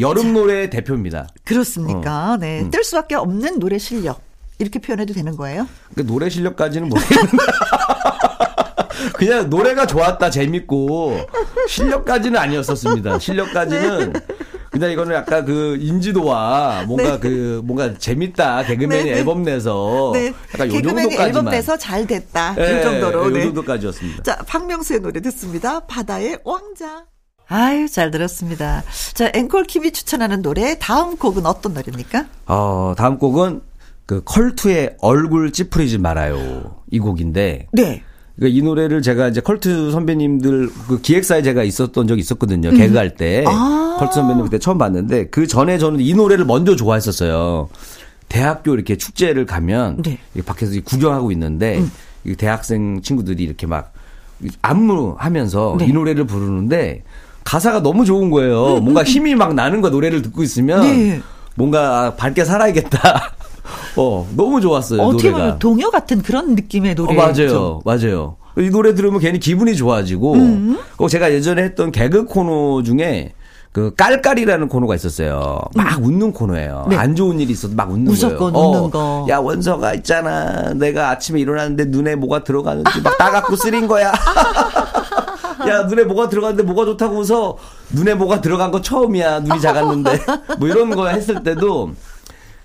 여름 노래 대표입니다. 그렇습니까? 네. 음. 뜰 수밖에 없는 노래 실력. 이렇게 표현해도 되는 거예요? 그 노래 실력까지는 모르겠는데. [laughs] 그냥 노래가 좋았다, 재밌고, 실력까지는 아니었었습니다. 실력까지는. 그냥 이거는 약간 그 인지도와 뭔가 네. 그 뭔가 재밌다 개그맨이 네, 네. 앨범 내서 네. 약간 요 개그맨이 정도까지만 앨범 내서 잘 됐다. 예, 이 정도로. 요 네. 정도까지였습니다. 자, 박명수의 노래 듣습니다. 바다의 왕자. 아유, 잘 들었습니다. 자, 앵콜 킴이 추천하는 노래 다음 곡은 어떤 노래입니까? 어, 다음 곡은 그 컬투의 얼굴 찌푸리지 말아요. 이 곡인데. 네. 그러니까 이 노래를 제가 이제 컬투 선배님들 그 기획사에 제가 있었던 적이 있었거든요. 개그할 때. 음. 아. 컬투 선배님 그때 처음 봤는데 그 전에 저는 이 노래를 먼저 좋아했었어요. 대학교 이렇게 축제를 가면 네. 음. 밖에서 구경하고 있는데 이 대학생 친구들이 이렇게 막 안무하면서 네. 이 노래를 부르는데 가사가 너무 좋은 거예요. 뭔가 힘이 막 나는 거 노래를 듣고 있으면 음, 네. 뭔가 밝게 살아야겠다. 어, 너무 좋았어요, 어떻게 노래가. 보면 동요 같은 그런 느낌의 어, 노래죠. 맞아요. 맞아요. 이 노래 들으면 괜히 기분이 좋아지고, 음. 그 제가 예전에 했던 개그 코너 중에 그 깔깔이라는 코너가 있었어요. 막 웃는 코너예요. 네. 안 좋은 일이 있어도 막 웃는 거예요. 웃는 거. 야 원서가 있잖아. 내가 아침에 일어났는데 눈에 뭐가 들어가는지 막 따갖고 쓰린 거야. [laughs] 야 눈에 뭐가 들어갔는데 뭐가 좋다고 웃어. 눈에 뭐가 들어간 거 처음이야. 눈이 작았는데 뭐 이런 거 했을 때도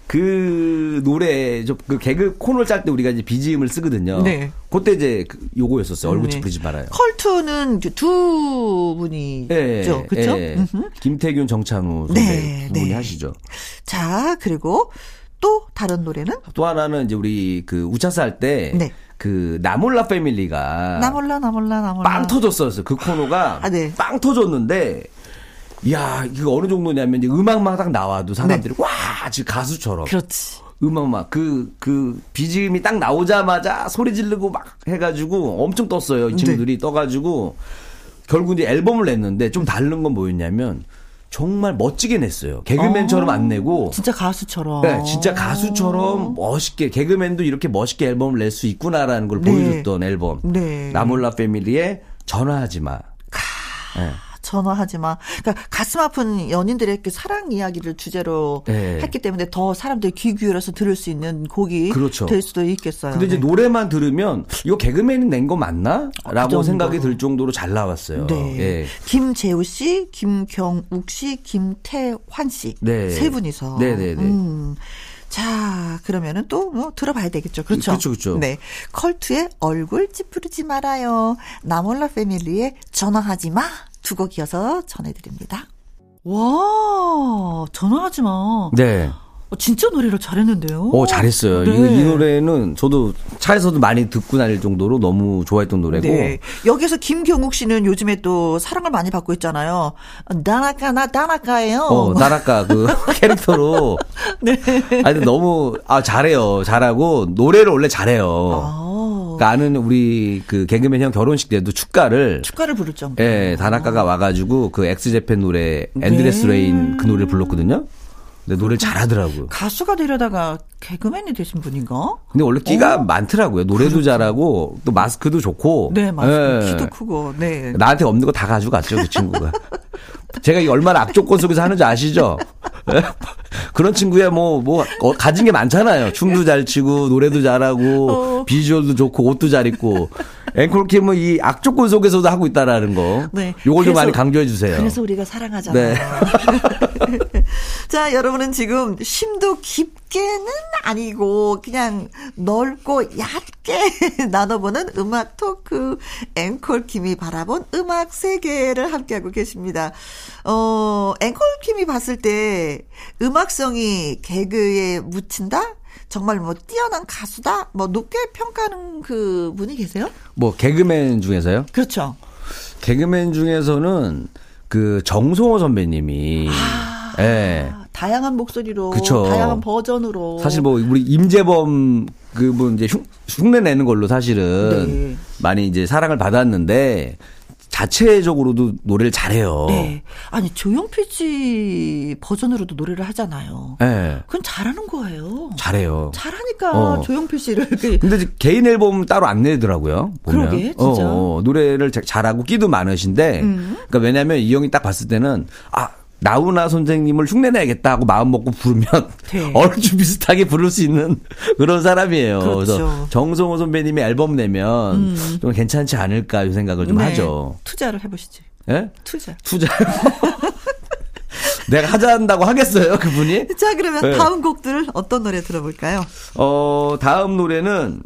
그 노래 저그 개그 코너를 짤 때 우리가 이제 BGM을 쓰거든요. 네. 그때 이제 그 요거였었어요. 얼굴 네. 찌푸리지 말아요. 컬투는 두 분이죠. 예, 그렇죠? 예. 김태균, 정찬우 선배 네, 두 분이 네. 하시죠. 자, 그리고 또 다른 노래는 또 하나는 이제 우리 그 우차사 할때 네. 그 나몰라 패밀리가 나 몰라 나 몰라 나 몰라. 빵 터졌었어요. 그 코너가 아, 네. 빵 터졌는데 야 이거 어느 정도냐면 이제 음악만 딱 나와도 사람들이 와 지금 가수처럼 네. 그렇지. 음악만 그, 그, BGM이 딱 나오자마자 소리 지르고 막 해가지고 엄청 떴어요. 네. 이 친구들이 떠가지고 결국 이제 앨범을 냈는데 좀 다른 건 뭐였냐면 정말 멋지게 냈어요. 개그맨처럼 안 내고. 진짜 가수처럼. 네, 진짜 가수처럼 멋있게 개그맨도 이렇게 멋있게 앨범을 낼 수 있구나라는 걸 네. 보여줬던 앨범. 네. 나몰라 패밀리의 전화하지 마. 네. 전화하지 마. 그러니까 가슴 아픈 연인들의 그 사랑 이야기를 주제로 네. 했기 때문에 더 사람들이 귀 기울여서 들을 수 있는 곡이 그렇죠. 될 수도 있겠어요. 근데 이제 네. 노래만 들으면 이거 개그맨이 낸 거 맞나? 라고 정도. 생각이 들 정도로 잘 나왔어요. 네. 예. 김재우 씨, 김경욱 씨, 김태환 씨. 네. 세 분이서. 네네네. 음. 자, 그러면은 또 뭐 들어봐야 되겠죠. 그렇죠. 그렇죠, 그렇죠. 네. 컬투의 얼굴 찌푸리지 말아요. 나몰라 패밀리의 전화하지 마. 두 곡 이어서 전해드립니다. 와, 전화하지 마. 네. 어, 진짜 노래를 잘했는데요. 어, 잘했어요. 네. 이, 이 노래는 저도 차에서도 많이 듣고 다닐 정도로 너무 좋아했던 노래고. 네. 여기서 김경욱 씨는 요즘에 또 사랑을 많이 받고 있잖아요. 나나까 나 나나까예요. 어, 나라카 그 [laughs] 캐릭터로. 네. 아니, 너무, 아, 잘해요. 잘하고, 노래를 원래 잘해요. 아, 그러니까 아는 우리 그 개그맨 형 결혼식 때도 축가를. 축가를 부를 정도. 예, 다나카가 와가지고 그 X Japan 노래, Endless 네. Rain 그 노래를 불렀거든요. 근데 노래를 잘하더라고요. 가수가 되려다가 개그맨이 되신 분인가? 근데 원래 끼가 많더라고요. 노래도 잘하고, 또 마스크도 좋고. 그렇죠. 네, 맞습니다. 예. 키도 크고, 네. 나한테 없는 거 다 가져갔죠, 그 친구가. [laughs] 제가 이게 얼마나 악조건 속에서 하는지 아시죠? 예? [laughs] 그런 친구야, 뭐, 뭐, 어, 가진 게 많잖아요. 춤도 잘 치고, 노래도 잘하고, 어. 비주얼도 좋고, 옷도 잘 입고. 앵콜킴은 이 악조건 속에서도 하고 있다라는 거. 네. 요걸 좀 많이 강조해 주세요. 그래서 우리가 사랑하잖아요. 네. [laughs] 자, 여러분은 지금 심도 깊게는 아니고 그냥 넓고 얕게 [laughs] 나눠보는 음악 토크 앵콜 김이 바라본 음악 세계를 함께하고 계십니다. 어, 앵콜 김이 봤을 때 음악성이 개그에 묻힌다? 정말 뭐 뛰어난 가수다? 뭐 높게 평가하는 그 분이 계세요? 뭐, 개그맨 중에서요? 그렇죠. 개그맨 중에서는 그 정송호 선배님이. 예. 아, 다양한 목소리로, 그쵸. 다양한 버전으로. 사실 뭐 우리 임재범 그분 이제 흉, 흉내 내는 걸로 사실은 네. 많이 이제 사랑을 받았는데 자체적으로도 노래를 잘해요. 네. 아니, 조용필 씨 버전으로도 노래를 하잖아요. 예. 그건 잘하는 거예요. 잘해요. 잘하니까 어. 조용필 씨를 그 근데 개인 앨범 따로 안 내더라고요. 보면. 그러게, 진짜. 음. 어, 어, 노래를 자- 잘하고 끼도 많으신데, 그러니까 왜냐하면 이 형이 딱 봤을 때는 아 나훈아 선생님을 흉내내야겠다 하고 마음 먹고 부르면 네. [laughs] 얼추 비슷하게 부를 수 있는 [laughs] 그런 사람이에요. 그렇죠. 음. 래서 정성호 선배님이 앨범 내면 좀 괜찮지 않을까 이 생각을 좀 네. 하죠. 투자를 해보시지. 예? 투자. 투자. [laughs] 내가 하자 한다고 하겠어요, 그분이? 자, 그러면 네. 다음 곡들 어떤 노래 들어볼까요? 어, 다음 노래는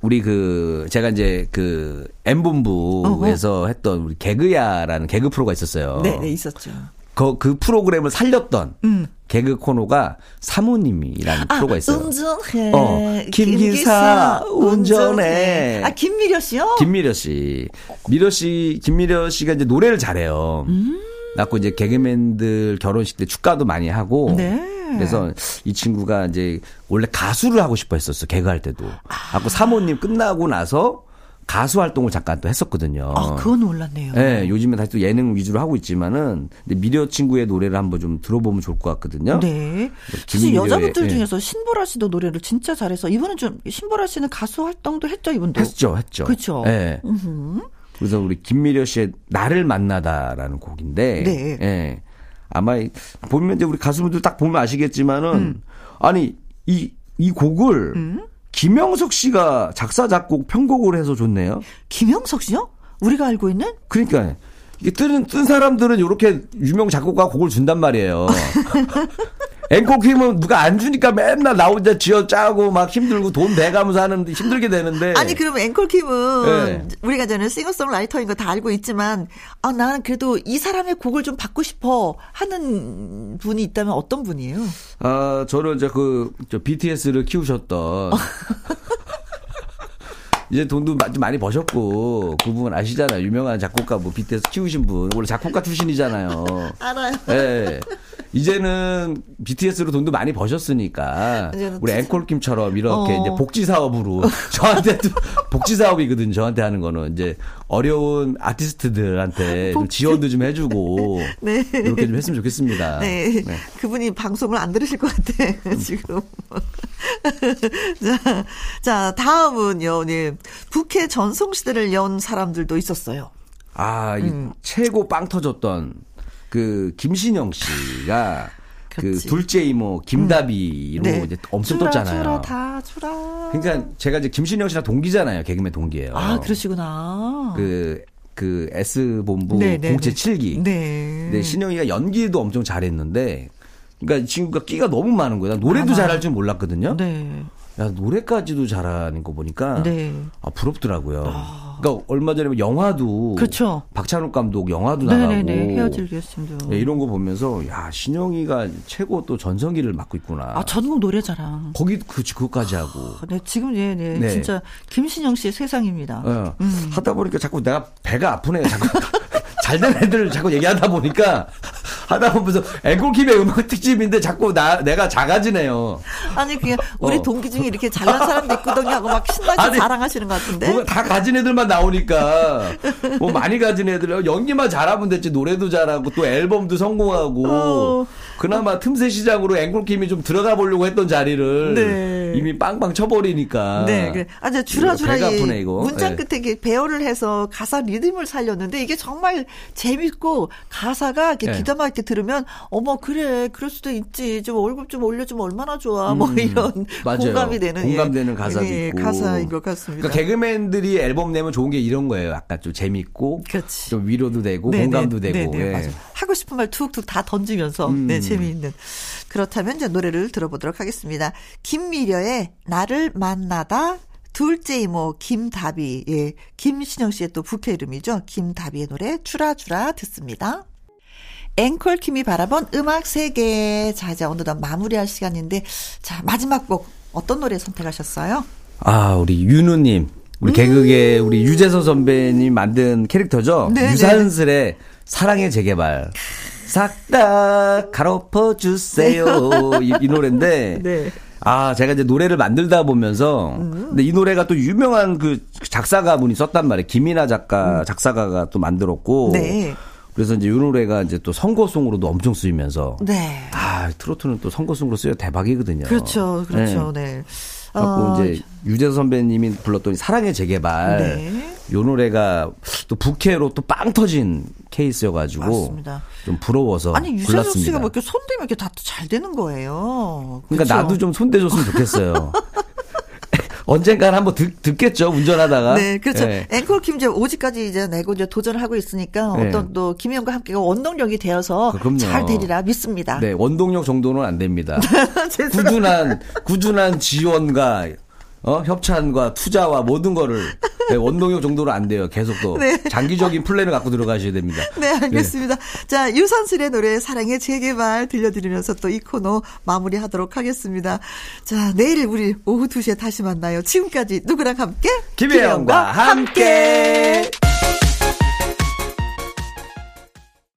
우리 그 제가 이제 그 M본부에서 했던 우리 개그야라는 개그 프로가 있었어요. 네, 네, 있었죠. 그, 그 프로그램을 살렸던 음. 개그 코너가 사모님이라는 프로가 있어요. 운전해. 어, 김기사 운전해. 아, 김미려 씨요? 김미려 씨. 미려 씨, 김미려 씨가 이제 노래를 잘해요. 음. 낳고 이제 개그맨들 결혼식 때 축가도 많이 하고. 네. 그래서 이 친구가 이제 원래 가수를 하고 싶어 했었어, 개그할 때도. 아. 갖고 사모님 끝나고 나서 가수 활동을 잠깐 또 했었거든요. 아, 그건 몰랐네요. 예, 요즘에 다시 또 예능 위주로 하고 있지만은 근데 미려 친구의 노래를 한번 좀 들어보면 좋을 것 같거든요. 네. 사실 김미려의, 여자분들 예. 중에서 신보라 씨도 노래를 진짜 잘해서 이분은 좀 신보라 씨는 가수 활동도 했죠, 이분도. 했죠, 했죠. 그쵸. 예. 그래서 우리 김미려 씨의 나를 만나다라는 곡인데, 네. 예. 아마 이- 보면 이제 우리 가수분들 딱 보면 아시겠지만은 음. 아니 이 이 곡을 김영석 씨가 작사 작곡 편곡을 해서 줬네요. 김영석 씨요? 우리가 알고 있는? 그러니까 이게 뜬, 뜬 사람들은 이렇게 유명 작곡가 곡을 준단 말이에요. [laughs] 앵콜킴은 누가 안 주니까 맨날 나 혼자 쥐어 짜고 막 힘들고 돈 내가면서 하는데 힘들게 되는데. 아니 그러면 앵콜킴은 네. 우리가 저는 싱어송라이터인 거 다 알고 있지만 아 나는 그래도 이 사람의 곡을 좀 받고 싶어 하는 분이 있다면 어떤 분이에요? 아, 저는 이제 그, 저 BTS를 키우셨던. [laughs] 이제 돈도 많이 버셨고, 그 부분 아시잖아요. 유명한 작곡가, 뭐, BTS 키우신 분. 원래 작곡가 출신이잖아요. [laughs] 알아요. 예. 이제는 BTS로 돈도 많이 버셨으니까 우리 앵콜킴처럼 이렇게 어. 이제 복지 사업으로 [laughs] 저한테도 복지 사업이거든 저한테 하는 거는 이제 어려운 아티스트들한테 좀. 지원도 좀 해주고 [laughs] 네. 이렇게 좀 했으면 좋겠습니다. 네. 네. 그분이 방송을 안 들으실 것 같아, 지금. [laughs] 자, 자, 다음은요, 네. 북해 전성시대를 연 사람들도 있었어요. 아, 이 음. 최고 빵 터졌던 그 김신영 씨가 [laughs] 그. 둘째 이모 김다비로 네. 이제 엄청 떴잖아요. 주라, 다 주라. 그러니까 제가 이제 김신영 씨랑 동기잖아요. 개그맨 동기예요. 아, 그러시구나. 그, 그 S 본부 네, 네, 공채 네. 7기. 네. 근데 신영이가 연기도 엄청 잘했는데, 그러니까 이 친구가 끼가 너무 많은 거야. 난 노래도 많아요. 잘할 줄 몰랐거든요. 네. 야, 노래까지도 잘하는 거 보니까, 네. 아, 부럽더라고요. 아, 그러니까 얼마 전에 뭐 영화도 그렇죠. 박찬욱 감독 영화도 나가고 네네네. 헤어질 결심도. 네, 이런 거 보면서 야 신영이가 최고 또 전성기를 맡고 있구나. 아, 전국 노래자랑. 거기 그 그거까지 하고. 네, 지금 네, 네, 네. 진짜 김신영 씨의 세상입니다. 어, 음. 하다 보니까 자꾸 내가 배가 아프네. 자꾸 [laughs] 잘 된 애들 자꾸 얘기하다 보니까 하다 보면서 앵콜킴의 음악 특집인데 자꾸 나 내가 작아지네요. 아니 그냥 우리 어. 동기 중에 이렇게 잘난 사람도 있거든요 하고 막 신나게 아니, 자랑하시는 것 같은데. 다 가진 애들만 나오니까 뭐 많이 가진 애들 연기만 잘하면 됐지 노래도 잘하고 또 앨범도 성공하고 어. 그나마 틈새 시장으로 앵콜킴이 좀 들어가 보려고 했던 자리를 네. 이미 빵빵 쳐버리니까 네, 그래. 아, 저 주라주라 이 아프네 이거. 문장 네. 끝에 이렇게 배열을 해서 가사 리듬을 살렸는데 이게 정말 재밌고 가사가 이렇게 네. 기가 막히게 들으면 어머 그래 그럴 수도 있지 좀 월급 좀 올려주면 얼마나 좋아 뭐 음, 이런 맞아요. 공감이 되는 공감되는 예, 가사도 예, 있고 가사인 것 같습니다. 그러니까 개그맨들이 앨범 내면 좋은 게 이런 거예요. 약간 좀 재밌고 그렇지. 좀 위로도 되고 네, 공감도 네, 되고. 네, 네, 예. 맞아요. 하고 싶은 말 툭툭 다 던지면서 음. 네 재미있는 그렇다면 이제 노래를 들어보도록 하겠습니다. 김미려의 나를 만나다 둘째 이모 김다비 예 김신영 씨의 또 부캐 이름이죠 김다비의 노래 주라주라 듣습니다. 앵콜 킴이 바라본 음악 세계 자 이제 어느덧 마무리할 시간인데 자 마지막 곡 어떤 노래 선택하셨어요? 아, 우리 윤우님. 우리 개그계 우리 유재석 선배님 만든 캐릭터죠. 음. 네, 유산슬의 사랑의 재개발. 싹 다 가로퍼 주세요. 이, 이 노래인데. [laughs] 네. 아, 제가 이제 노래를 만들다 보면서 근데 이 노래가 또 유명한 그 작사가 분이 썼단 말이에요. 김이나 작가 작사가가 또 만들었고. 음. 네. 그래서 이제 이 노래가 이제 또 선거송으로도 엄청 쓰이면서 네. 아, 트로트는 또 선거송으로 쓰여 대박이거든요. 그렇죠, 그렇죠, 네. 네. 갖고 어, 이제 유재석 선배님이 불렀던 사랑의 재개발 네. 요 노래가 또 부캐로 또 빵 터진 케이스여가지고 맞습니다. 좀 부러워서 아니 유재석 골랐습니다. 씨가 뭐 이렇게 손대면 이렇게 다 잘 되는 거예요. 그러니까 그쵸? 나도 좀 손대줬으면 좋겠어요. [laughs] 언젠간 한번 듣, 듣겠죠 운전하다가. 네, 그렇죠. 예. 앵콜 킴 이제 5지까지 이제 내고 이제 도전을 하고 있으니까 네. 어떤 또 김희영과 함께 원동력이 되어서 그럼요. 잘 되리라 믿습니다. 네 원동력 정도는 안 됩니다. [laughs] 죄송합니다. 꾸준한 꾸준한 지원과 어 협찬과 투자와 모든 거를 [laughs] 네, 원동력 정도로 안 돼요. 계속 또 네. 장기적인 플랜을 갖고 들어가셔야 됩니다. 네, 알겠습니다. 자, 유산슬의 노래 사랑의 재개발 들려드리면서 또 이 코너 마무리하도록 하겠습니다. 자, 내일 우리 오후 2시에 다시 만나요. 지금까지 누구랑 함께? 김혜영과 함께.